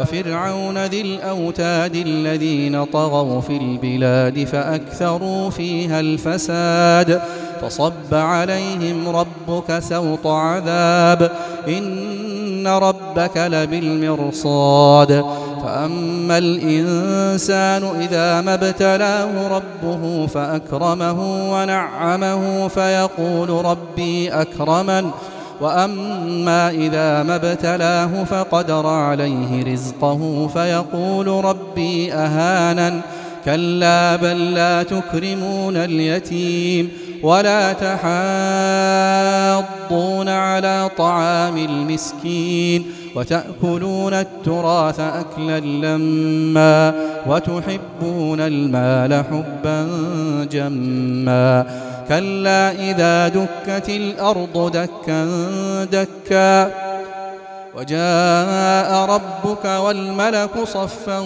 وفرعون ذي الأوتاد الذين طغوا في البلاد فأكثروا فيها الفساد فصب عليهم ربك سوط عذاب إن ربك لبالمرصاد فأما الإنسان إذا ما ابتلاه ربه فأكرمه ونعمه فيقول ربي أكرمن وأما إذا ما ابتلاه فقدر عليه رزقه فيقول ربي أهانن كلا بل لا تكرمون اليتيم ولا تحاضون على طعام المسكين وتأكلون التراث أكلا لما وتحبون المال حبا جما. كلا إذا دكت الأرض دكا دكا وجاء ربك والملك صفا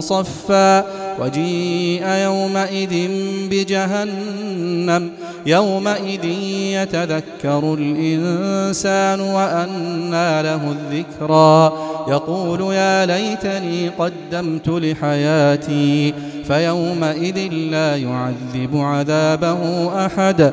صفا وجيء يومئذ بجهنم يومئذ يتذكر الإنسان وأنى له الذكرى يقول يا ليتني قدمت لحياتي فيومئذ لا يعذب عذابه أحد